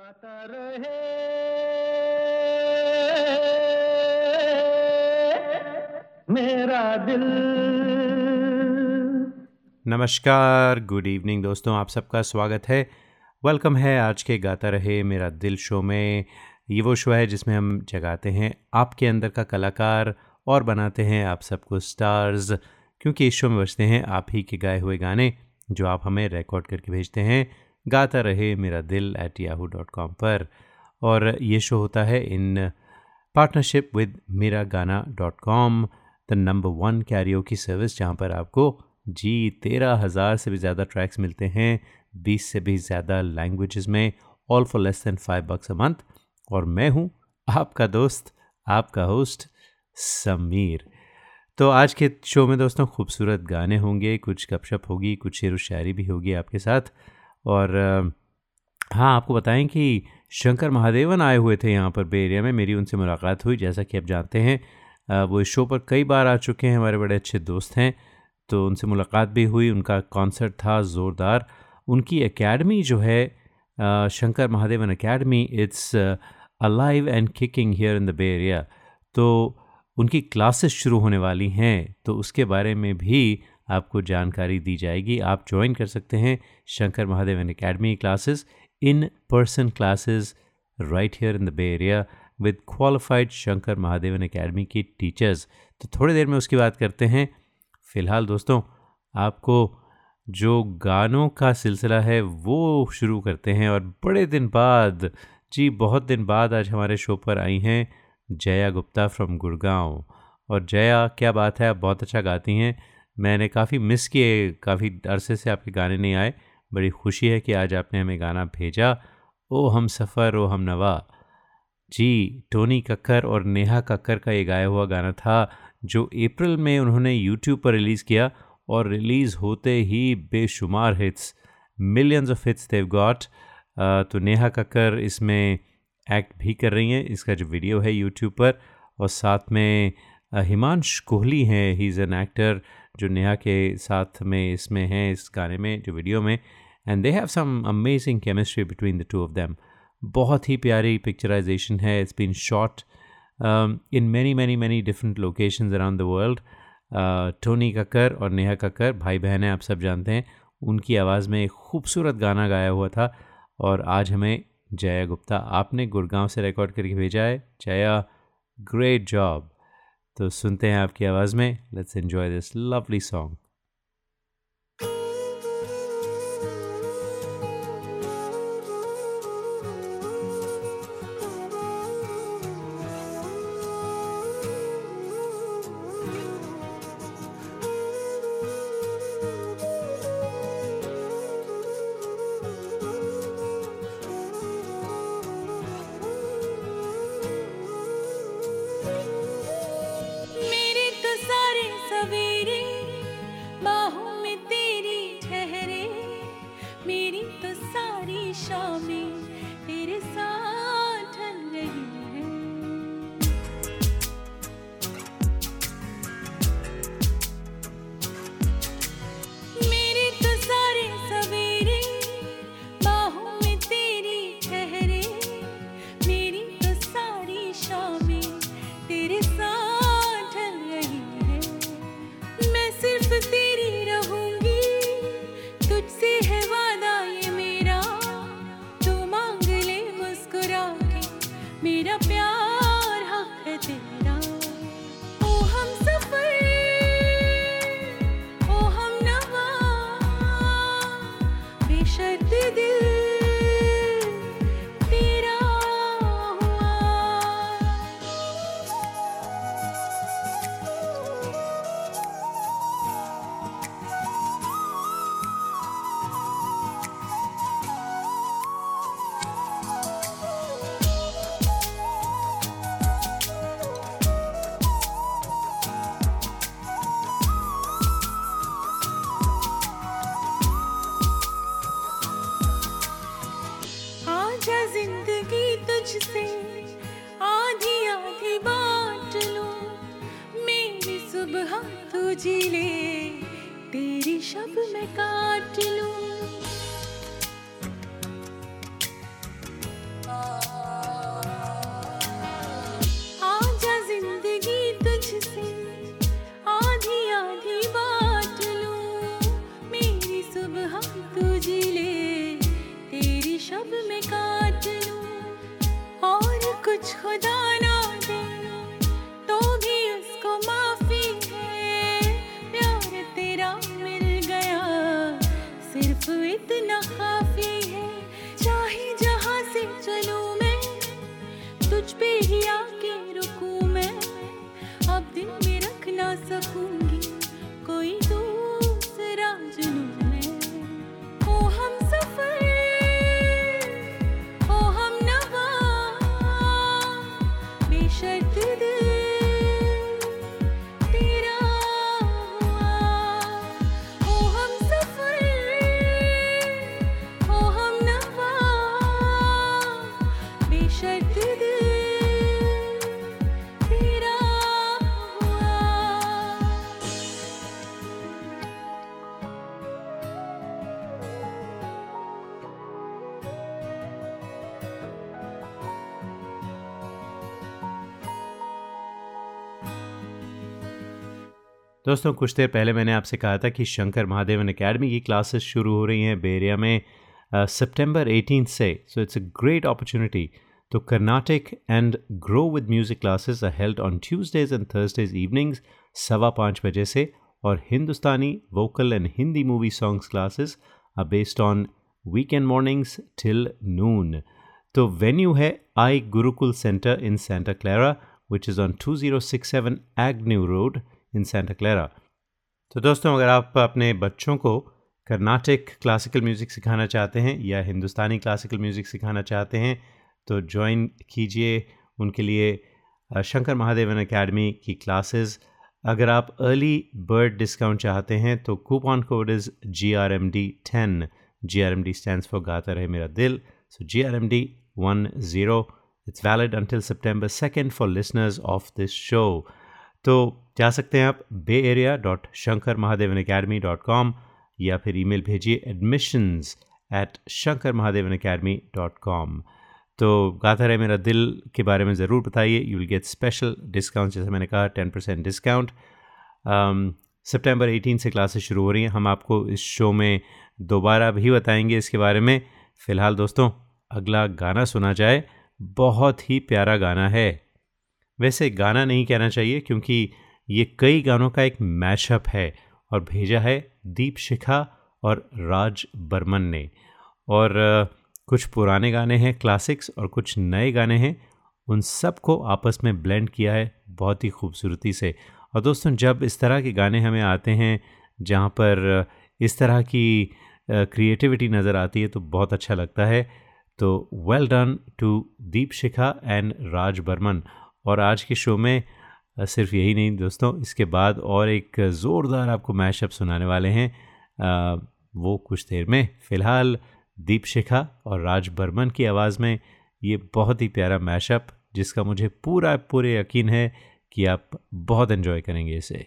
गाता रहे। मेरा दिल। नमस्कार गुड इवनिंग दोस्तों, आप सबका स्वागत है। वेलकम है आज के गाता रहे मेरा दिल शो में। ये वो शो है जिसमें हम जगाते हैं आपके अंदर का कलाकार और बनाते हैं आप सबको स्टार्स क्योंकि इस शो में बजते हैं आप ही के गाए हुए गाने जो आप हमें रिकॉर्ड करके भेजते हैं। गाता रहे मेरा दिल एट याहू डॉट कॉम पर। और ये शो होता है इन partnership with Mera Gaana dot com the number one karaoke की सर्विस जहाँ पर आपको जी तेरह हज़ार से भी ज़्यादा ट्रैक्स मिलते हैं, बीस से भी ज़्यादा लैंग्वेजेस में all for less than five bucks a month और मैं हूँ आपका दोस्त, आपका होस्ट समीर। तो आज के शो में दोस्तों खूबसूरत गाने होंगे, कुछ गपशप होगी, कुछ शेर शायरी भी होगी आपके साथ। और हाँ आपको बताएँ कि शंकर महादेवन आए हुए थे यहाँ पर बे एरिया में। मेरी उनसे मुलाकात हुई। जैसा कि आप जानते हैं वो इस शो पर कई बार आ चुके हैं। हमारे बड़े अच्छे दोस्त हैं तो उनसे मुलाकात भी हुई। उनका कॉन्सर्ट था ज़ोरदार। उनकी एकेडमी जो है Shankar Mahadevan academy, it's alive and kicking here in the bay area तो उनकी क्लासेस शुरू होने वाली हैं। तो उसके बारे में भी आपको जानकारी दी जाएगी। आप ज्वाइन कर सकते हैं Shankar Mahadevan academy classes in person classes right here in the bay area with qualified Shankar Mahadevan academy की टीचर्स तो थोड़ी देर में उसकी बात करते हैं। फ़िलहाल दोस्तों, आपको जो गानों का सिलसिला है वो शुरू करते हैं और बड़े दिन बाद, जी बहुत दिन बाद आज हमारे शो पर आई हैं जया गुप्ता फ्रॉम गुड़गांव। और जया, क्या बात है? आप बहुत अच्छा गाती हैं। मैंने काफ़ी मिस किए, काफ़ी अरसे से आपके गाने नहीं आए। बड़ी खुशी है कि आज आपने हमें गाना भेजा। ओ हम सफ़र ओ हम नवा। जी, टोनी कक्कर और नेहा कक्कर का ये गाया हुआ गाना था, जो अप्रैल में उन्होंने यूट्यूब पर रिलीज़ किया और रिलीज़ होते ही बेशुमार hits millions of hits Dev got तो नेहा कक्कर इसमें एक्ट भी कर रही हैं, इसका जो वीडियो है यूट्यूब पर। और साथ में हिमांश कोहली हैं ही इज़ एन एक्टर जो नेहा के साथ में, इसमें हैं, इस गाने में, जो वीडियो में and they have some amazing chemistry between the two of them बहुत ही प्यारी पिक्चराइजेशन है it's been shot in many many many different location around the world Tony Kakkar और नेहा कक्कर भाई बहन हैं, आप सब जानते हैं, उनकी आवाज़ में एक खूबसूरत गाना गाया हुआ था, और आज हमें जया गुप्ता, आपने गुड़गांव से रिकॉर्ड करके भेजा है। जया ग्रेट जॉब तो सुनते हैं आपकी आवाज़ में। Let's enjoy this lovely song दोस्तों, कुछ देर पहले मैंने आपसे कहा था कि शंकर महादेवन एकेडमी की क्लासेस शुरू हो रही हैं बेरिया में सितंबर 18 से। So it's a great opportunity to Carnatic and grow with music classes are held on Tuesdays and Thursdays evenings सवा पाँच बजे से। और Hindustani vocal and Hindi movie songs classes are based on weekend mornings till noon तो venue है I Gurukul centre in Santa Clara which is on 2067 Agnew road in Santa Clara तो दोस्तों, अगर आप अपने बच्चों को कर्नाटक क्लासिकल म्यूज़िक सिखाना चाहते हैं या हिंदुस्तानी क्लासिकल म्यूज़िक सिखाना चाहते हैं तो ज्वाइन कीजिए उनके लिए शंकर महादेवन एकेडमी की क्लासेस अगर आप अर्ली बर्ड डिस्काउंट चाहते हैं तो coupon code is G R M D ten G R M D stand for Gaata Rahe Mera Dil. So G R M D one zero it's valid until September second for listeners of this show तो जा सकते हैं आप bay area dot Shankar Mahadevan academy dot com या फिर email भेजिए admissions at Shankar Mahadevan academy dot com तो गाता रहे मेरा दिल के बारे में ज़रूर बताइए। You will get special discount जैसे मैंने कहा टेन परसेंट डिस्काउंट सितंबर 18 से क्लासेस शुरू हो रही हैं। हम आपको इस शो में दोबारा भी बताएँगे इसके बारे में। फ़िलहाल दोस्तों, अगला गाना सुना जाए। बहुत ही प्यारा गाना है। वैसे गाना नहीं कहना चाहिए क्योंकि ये कई गानों का एक मैशअप है और भेजा है दीप शिखा और राज बर्मन ने। और कुछ पुराने गाने हैं क्लासिक्स और कुछ नए गाने हैं। उन सबको आपस में ब्लेंड किया है बहुत ही खूबसूरती से। और दोस्तों, जब इस तरह के गाने हमें आते हैं जहाँ पर इस तरह की क्रिएटिविटी नज़र आती है तो बहुत अच्छा लगता है तो well done to Deep Shikha and Raj Burman. और आज के शो में सिर्फ़ यही नहीं दोस्तों इसके बाद और एक ज़ोरदार आपको मैशअप सुनाने वाले हैं। आ, वो कुछ देर में फ़िलहाल दीप शिखा और राज बर्मन की आवाज़ में ये बहुत ही प्यारा मैशअप जिसका मुझे पूरा पूरे यकीन है कि आप बहुत इन्जॉय करेंगे इसे।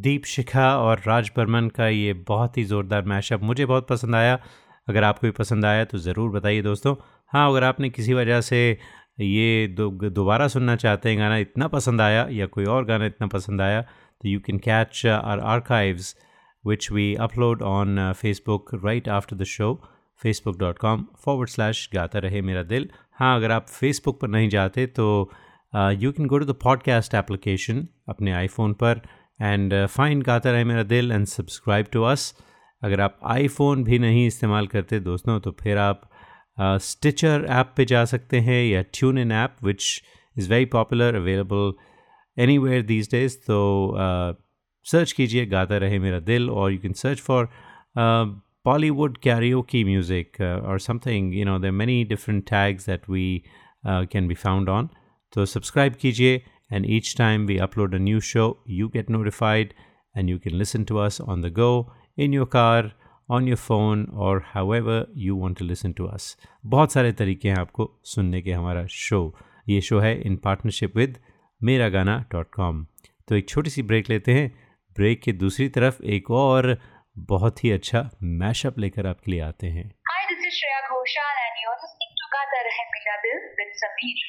दीप शिखा और राज बर्मन का ये बहुत ही ज़ोरदार मैशअप मुझे बहुत पसंद आया। अगर आपको भी पसंद आया तो ज़रूर बताइए दोस्तों। हाँ अगर आपने किसी वजह से ये दोबारा सुनना चाहते हैं गाना इतना पसंद आया या कोई और गाना इतना पसंद आया तो you can catch our archives we upload on Facebook right after the show Facebook dot com forward slash Gaata Rahe Mera दिल हाँ अगर आप फेसबुक पर नहीं जाते तो you can go to the podcast application अपने आईफोन पर। एंड फाइन गाता रहे मेरा दिल एंड सब्सक्राइब टू अस अगर आप आईफोन भी नहीं इस्तेमाल करते दोस्तों तो फिर आप स्टिचर ऐप पे जा सकते हैं या tune in app which is very popular available anywhere these days तो सर्च कीजिए गाता रहे मेरा दिल और you can search for Bollywood karaoke music और something you know there many different tags that we can be found on तो subscribe कीजिए। And each time we upload a new show you get notified and you can listen to us on the go in your car on your phone or however you want to listen to us बहुत सारे तरीके हैं आपको सुनने के हमारा show ये show है इन पार्टनरशिप विद मेरा गाना डॉट कॉम तो एक छोटी सी ब्रेक लेते हैं ब्रेक की दूसरी तरफ़ एक और बहुत ही अच्छा मैशअप लेकर आपके लिए आते हैं Hi, this is Shreya Ghoshal and you're listening to Gata Rahe Mera Dil with Sameer.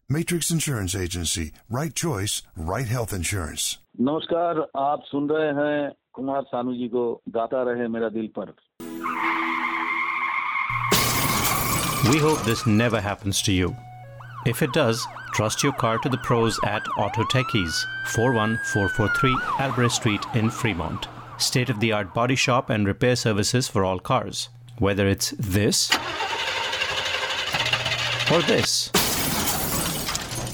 Matrix Insurance Agency. Right choice, right health insurance. नमस्कार आप सुन रहे हैं कुमार सानू जी को गाता रहे मेरा दिल पर We hope this never happens to you. If it does, trust your car to the pros at Auto Techies, 41443 Alvarez Street in Fremont. State of the art body shop and repair services for all cars. Whether it's this or this.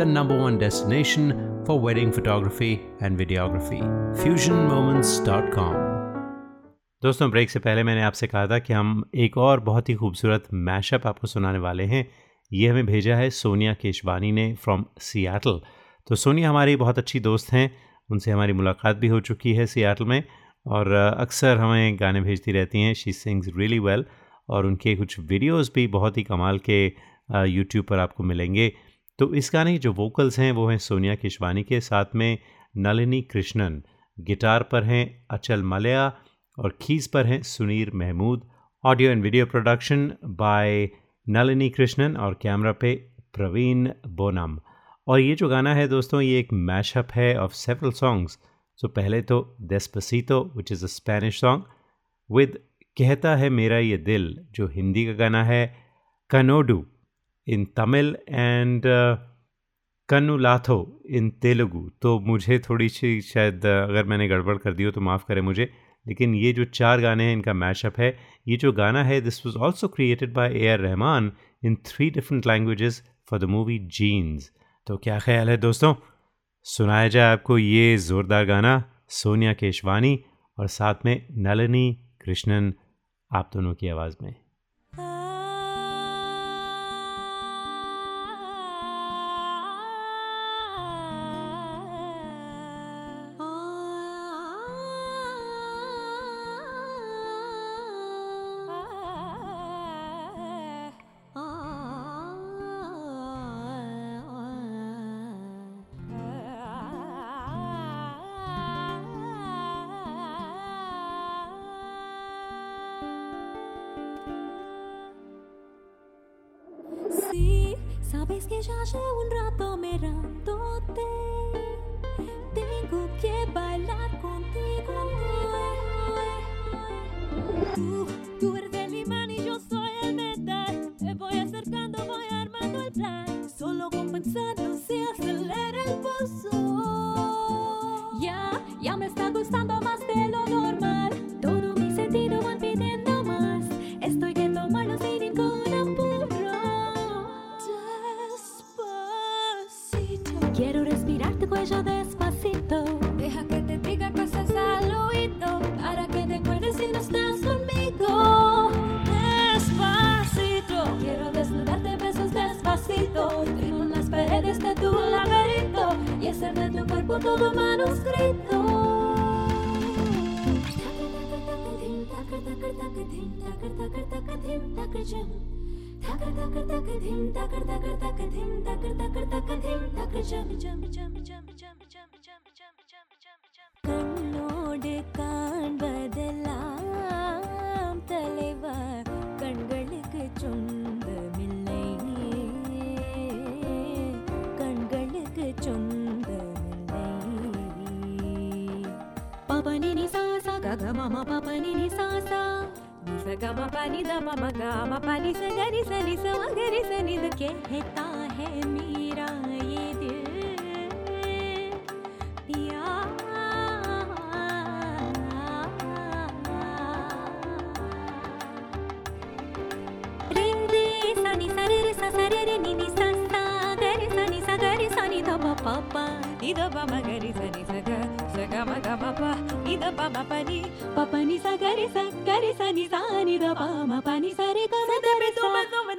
the number one destination for wedding photography and videography. FusionMoments.com. दोस्तों break से पहले मैंने आपसे कहा था कि हम एक और बहुत ही खूबसूरत मैशअप आपको सुनाने वाले हैं। ये हमें भेजा है सोनिया केशवानी ने फ्रॉम सियाटल तो सोनिया हमारी बहुत अच्छी दोस्त हैं। उनसे हमारी मुलाकात भी हो चुकी है सियाटल में और अक्सर हमें गाने भेजती रहती हैं। शी सिंग्स रियली वेल और उनके कुछ वीडियोस भी बहुत ही कमाल के यूट्यूब पर आपको मिलेंगे। तो इस गाने के जो वोकल्स हैं, वो हैं सोनिया किशवानी के साथ में, नलिनी कृष्णन गिटार पर हैं अचल मलया और कीज पर हैं Suneer Mahmood. Audio and video production by Nalini Krishnan और कैमरा पे प्रवीण बोनम। और ये जो गाना है दोस्तों, ये एक मैशअप है ऑफ़ सेवरल सॉन्ग्स सो पहले तो Despacito which is a Spanish song with कहता है मेरा ये दिल, जो हिंदी का गाना है Kannodu in Tamil and Kannulatho in Telugu तो मुझे थोड़ी सी शायद अगर मैंने गड़बड़ कर दी हो तो माफ़ करें मुझे। लेकिन ये जो चार गाने हैं, इनका मैशअप है। ये जो गाना है this was also created by A R Rahman in three different languages for the movie Jeans तो क्या ख्याल है दोस्तों? सुनाया जाए आपको ये ज़ोरदार गाना, सोनिया केशवानी और साथ में नलिनी कृष्णन, आप दोनों की आवाज़ में। Sabes que ya llevo un rato mirándote. Tengo que bailar contigo. Tú, नि द म म ग म प नि स ग रि स नि स म ग रि स नि द कहता है मेरा ये दिल पिया रे रे सा नि सा रे रे सा सा। रे रे नि नि सा सा ग रे सा नि सा ग रे सा नि ध प प प। नि द ब म ग रि स नि सा ग स ग म ग म प नि ध प म प नि प प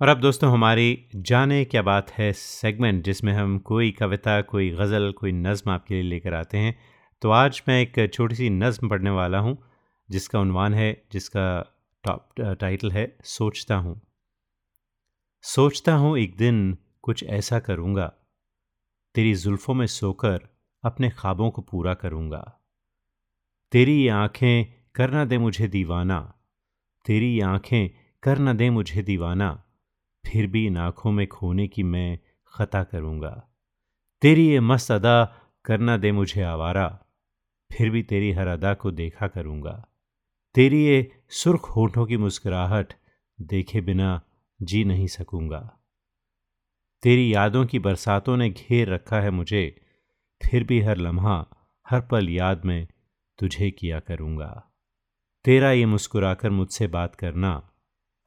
और अब दोस्तों, हमारी जाने क्या बात है सेगमेंट जिसमें हम कोई कविता, कोई गज़ल, कोई नज़म आपके लिए लेकर आते हैं। तो आज मैं एक छोटी सी नज़म पढ़ने वाला हूँ, जिसका उनवान है, जिसका टॉप टाइटल है, सोचता हूँ। सोचता हूँ एक दिन कुछ ऐसा करूँगा। तेरी जुल्फ़ों में सोकर अपने ख्वाबों को पूरा करूँगा। तेरी ये आँखें कर ना दे मुझे दीवाना। तेरी ये आँखें कर ना दे मुझे दीवाना। फिर भी इन आँखों में खोने की मैं ख़ता करूँगा। तेरी ये मस्त अदा करना दे मुझे आवारा, फिर भी तेरी हर अदा को देखा करूँगा। तेरी ये सुर्ख होठों की मुस्कुराहट देखे बिना जी नहीं सकूँगा। तेरी यादों की बरसातों ने घेर रखा है मुझे, फिर भी हर लम्हा, हर पल याद में तुझे किया करूँगा। तेरा ये मुस्कुराकर मुझसे बात करना,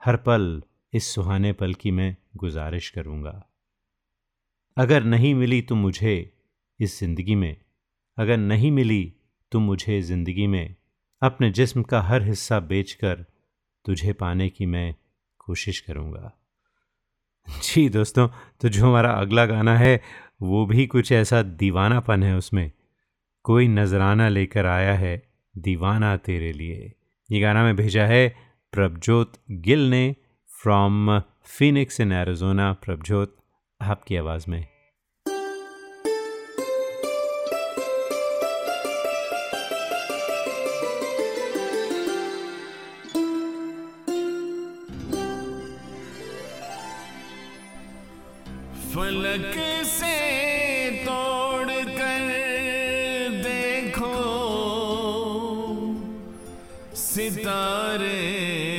हर पल इस सुहाने पल की मैं गुजारिश करूँगा। अगर नहीं मिली तुम मुझे इस ज़िंदगी में, अगर नहीं मिली तुम मुझे ज़िंदगी में अपने जिस्म का हर हिस्सा बेचकर तुझे पाने की मैं कोशिश करूँगा। जी दोस्तों तो जो हमारा अगला गाना है, वो भी कुछ ऐसा दीवानापन है उसमें। कोई नजराना लेकर आया है दीवाना तेरे लिए। ये गाना मैं भेजा है प्रभजोत गिल ने। From Phoenix in Arizona Prabhjot आपकी आवाज़ में। फलक से तोड़ कर देखो सितारे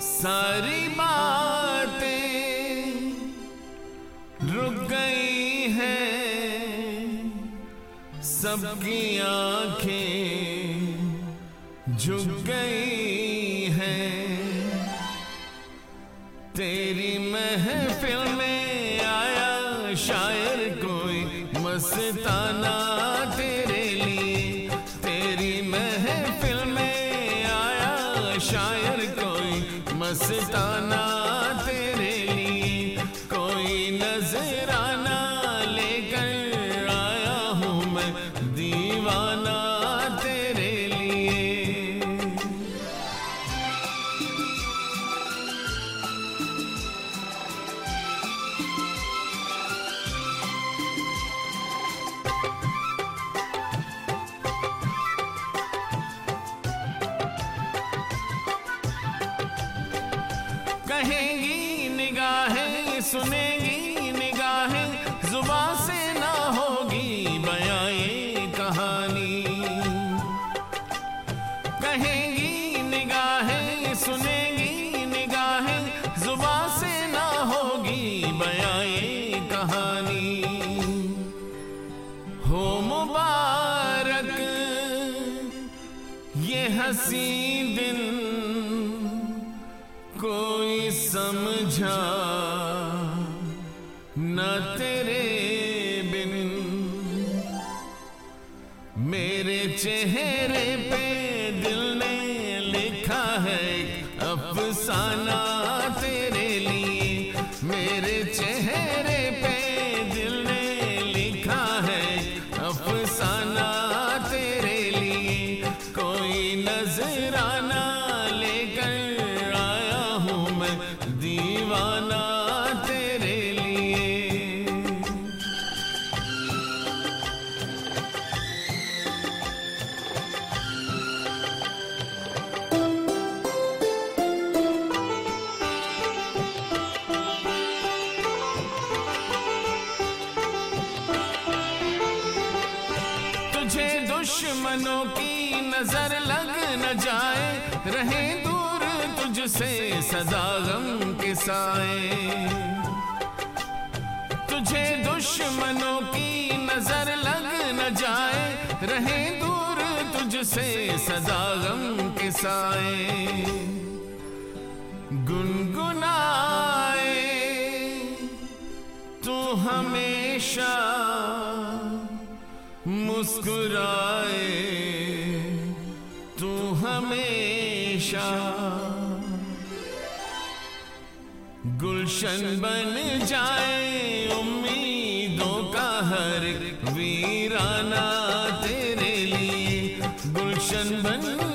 सारी बातें रुक गई है। सबकी आँखें झुक गई हैं। तेरी महफिल समझा न तेरे बिन मेरे चेहरे पे दिल ने लिखा है अफसाना तेरे लिए, मेरे रहें दूर तुझसे सदा गम के साए। गुनगुनाए तू हमेशा मुस्कुराए। तू हमेशा गुलशन बन जाए। मन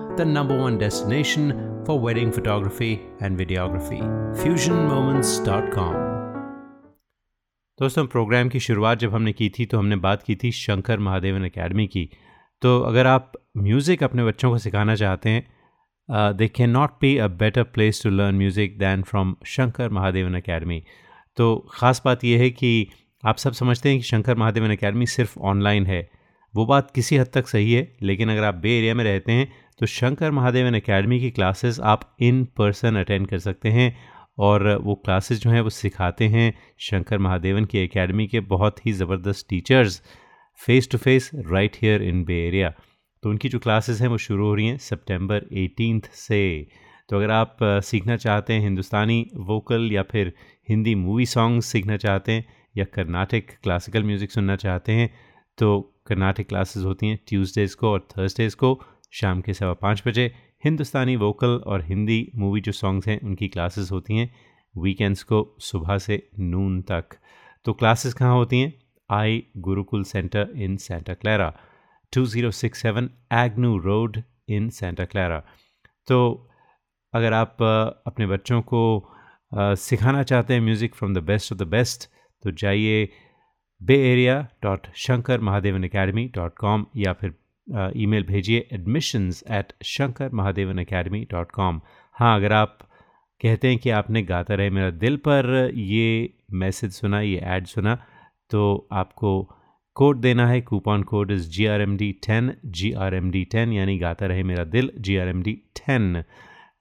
the number one destination for wedding photography and videography. FusionMoments.com. दोस्तों प्रोग्राम की शुरुआत जब हमने की थी तो हमने बात की थी शंकर महादेवन एकेडमी की तो अगर आप म्यूज़िक अपने बच्चों को सिखाना चाहते हैं there can not be a better place to learn music than from Shankar Mahadevan Academy तो ख़ास बात यह है कि आप सब समझते हैं कि शंकर महादेवन एकेडमी सिर्फ़ ऑनलाइन है वो बात किसी हद तक सही है, लेकिन अगर आप बे एरिया में रहते हैं तो शंकर महादेवन एकेडमी की क्लासेस आप इन पर्सन अटेंड कर सकते हैं और वो क्लासेस जो हैं वो सिखाते हैं शंकर महादेवन की एकेडमी के बहुत ही ज़बरदस्त teachers face to face right here in Bay Area तो उनकी जो क्लासेस हैं वो शुरू हो रही हैं सितंबर एटीनथ से। तो अगर आप सीखना चाहते हैं हिंदुस्तानी वोकल या फिर हिंदी मूवी सॉन्ग्स सीखना चाहते हैं या कर्नाटक क्लासिकल म्यूज़िक सुनना चाहते हैं तो कर्नाटक क्लासेस होती हैं ट्यूसडेज़ को और थर्सडेज़ को। शाम के सवा पाँच बजे हिंदुस्तानी वोकल और हिंदी मूवी जो सॉन्ग्स हैं, उनकी क्लासेस होती हैं। वीकेंड्स को सुबह से नून तक। तो क्लासेस कहाँ होती हैं? I Gurukul centre in Santa Clara. 2067 Agnew Road in Santa Clara. तो अगर आप अपने बच्चों को सिखाना चाहते हैं music from the best of the best तो जाइए Bay Area dot Shankar Mahadevan Academy dot com या फिर ईमेल भेजिए admissions at Shankar Mahadevan Academy dot com हाँ अगर आप कहते हैं कि आपने गाता रहे, मेरा दिल पर ये मैसेज सुना, ये ऐड सुना तो आपको कोड देना है coupon code is G R M D ten G R M D ten यानी गाता रहे, मेरा दिल G R M D ten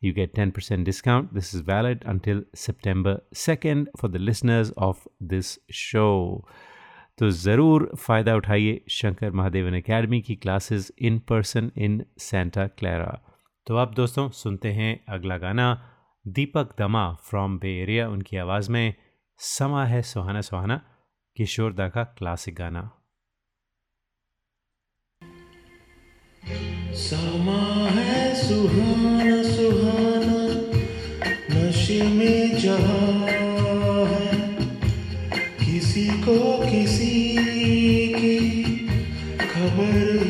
you get 10% discount. This is valid until September 2nd for the listeners of this show. तो ज़रूर फ़ायदा उठाइए Shankar Mahadevan academy की classes in person in Santa Clara. तो आप दोस्तों सुनते हैं अगला गाना, दीपक दमा फ्रॉम बे एरिया। उनकी आवाज़ में समा है सुहाना सुहाना, किशोर दा का क्लासिक गाना। समा है सुहाना सुहाना, नशे में जहाँ है। किसी को किसी mê.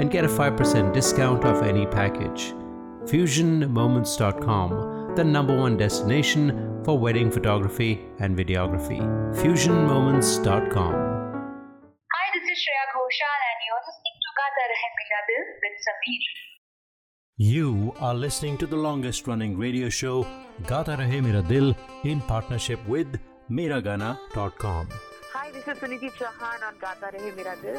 and get a 5% discount off any package. FusionMoments.com, the number one destination for wedding photography and videography. FusionMoments.com. Hi, this is Shreya Ghoshal and you're listening to Gata Rahe Mera Dil with Sameer. You are listening to the longest running radio show, Gata Rahe Mera Dil, in partnership with Miragana.com. Hi, this is Suniti Chauhan on Gata Rahe Mera Dil.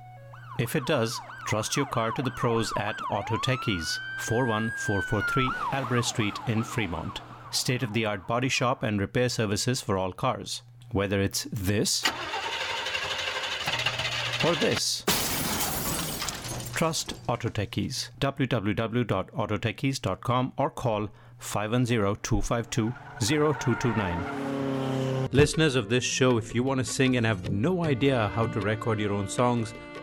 If it does, trust your car to the pros at Auto Techies, 41443 Albrecht Street in Fremont. State of the art body shop and repair services for all cars. Whether it's this or this. Trust Auto Techies. www.autotechies.com or call 510-252-0229. Listeners of this show, if you want to sing and have no idea how to record your own songs,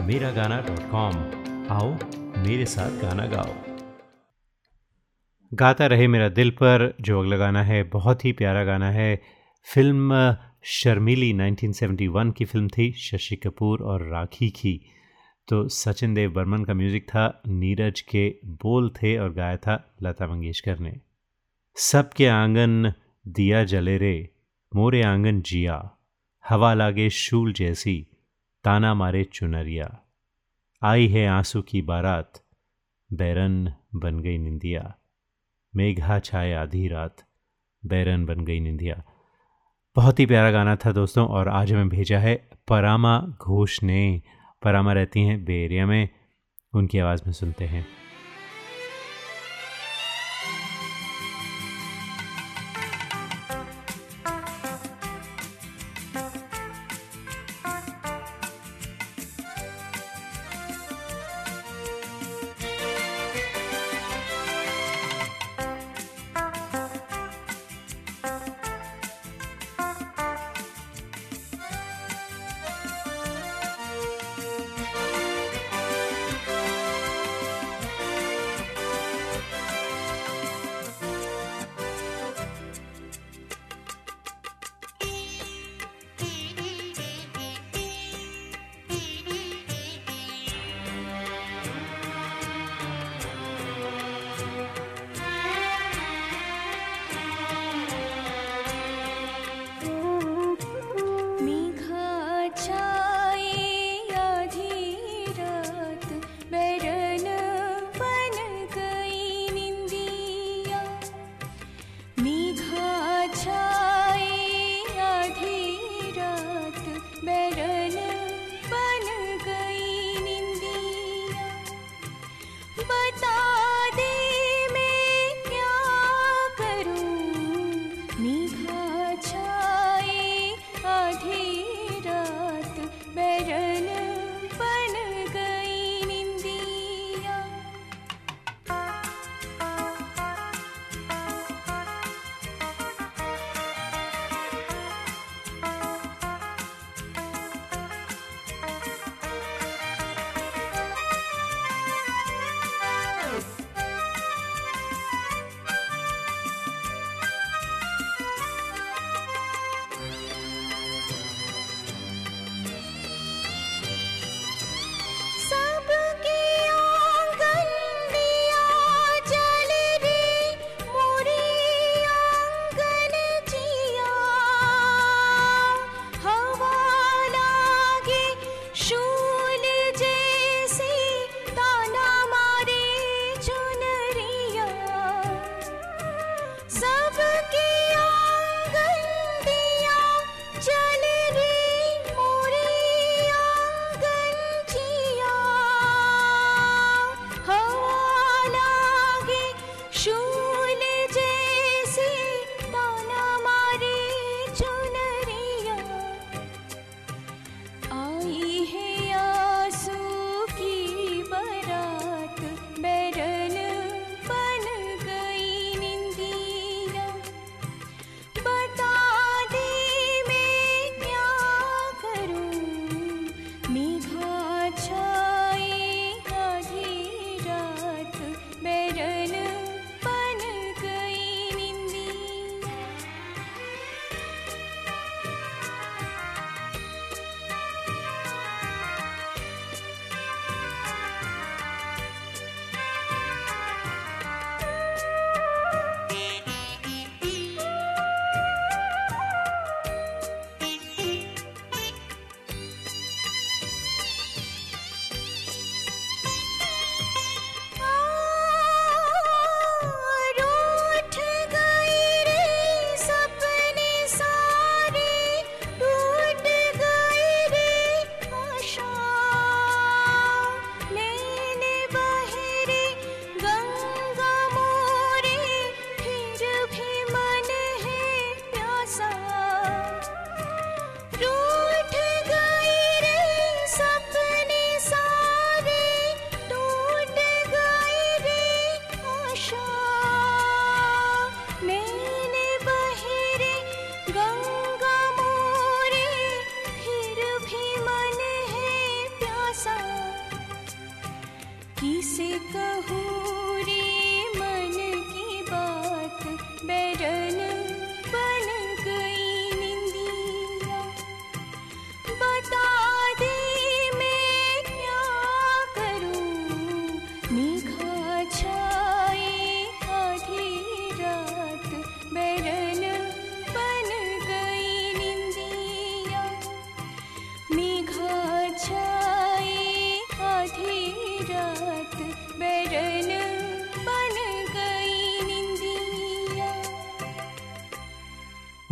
Miragana.com. आओ, मेरे साथ गाना गाओ। गाता रहे मेरा दिल पर जो अगला गाना है, बहुत ही प्यारा गाना है। फ़िल्म शर्मीली 1971 की फ़िल्म थी, शशि कपूर और राखी की। तो सचिन देव बर्मन का म्यूज़िक था, नीरज के बोल थे और गाया था लता मंगेशकर ने। सबके आँगन दिया जले रे, मोरे आँगन जिया, हवा लागे शूल जैसी। ताना मारे चुनरिया। आई है आँसू की बारात, बैरन बन गई निंदिया। मेघा छाए आधी रात, बैरन बन गई निंदिया। बहुत ही प्यारा गाना था दोस्तों, और आज हमें भेजा है परामा घोष ने। परामा रहती हैं बेरिया में, उनकी आवाज़ में सुनते हैं।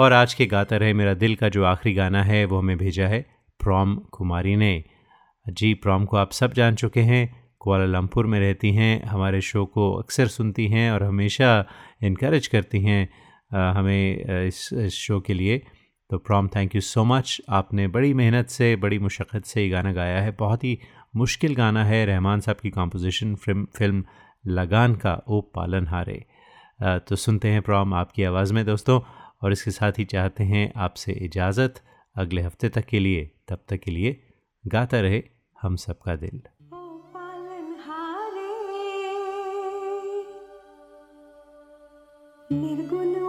और आज के गाता रहे मेरा दिल का जो आखिरी गाना है वो हमें भेजा है प्रॉम कुमारी ने। जी प्रॉम को आप सब जान चुके हैं कुआलालंपुर में रहती हैं हमारे शो को अक्सर सुनती हैं और हमेशा इनक्रेज करती हैं हमें इस, इस शो के लिए। तो प्रॉम थैंक यू सो मच आपने बड़ी मेहनत से बड़ी मुशक्क़त से ये गाना गाया है। बहुत ही मुश्किल गाना है रहमान साहब की कॉम्पोजिशन फ़िल्म फ़िल्म लगान का ओ पालन हारे। तो सुनते हैं प्रॉम आपकी आवाज़ में दोस्तों। और इसके साथ ही चाहते हैं आपसे इजाज़त। अगले हफ़्ते तक के लिए, तब तक के लिए गाता रहे हम सबका दिल। निर्गुण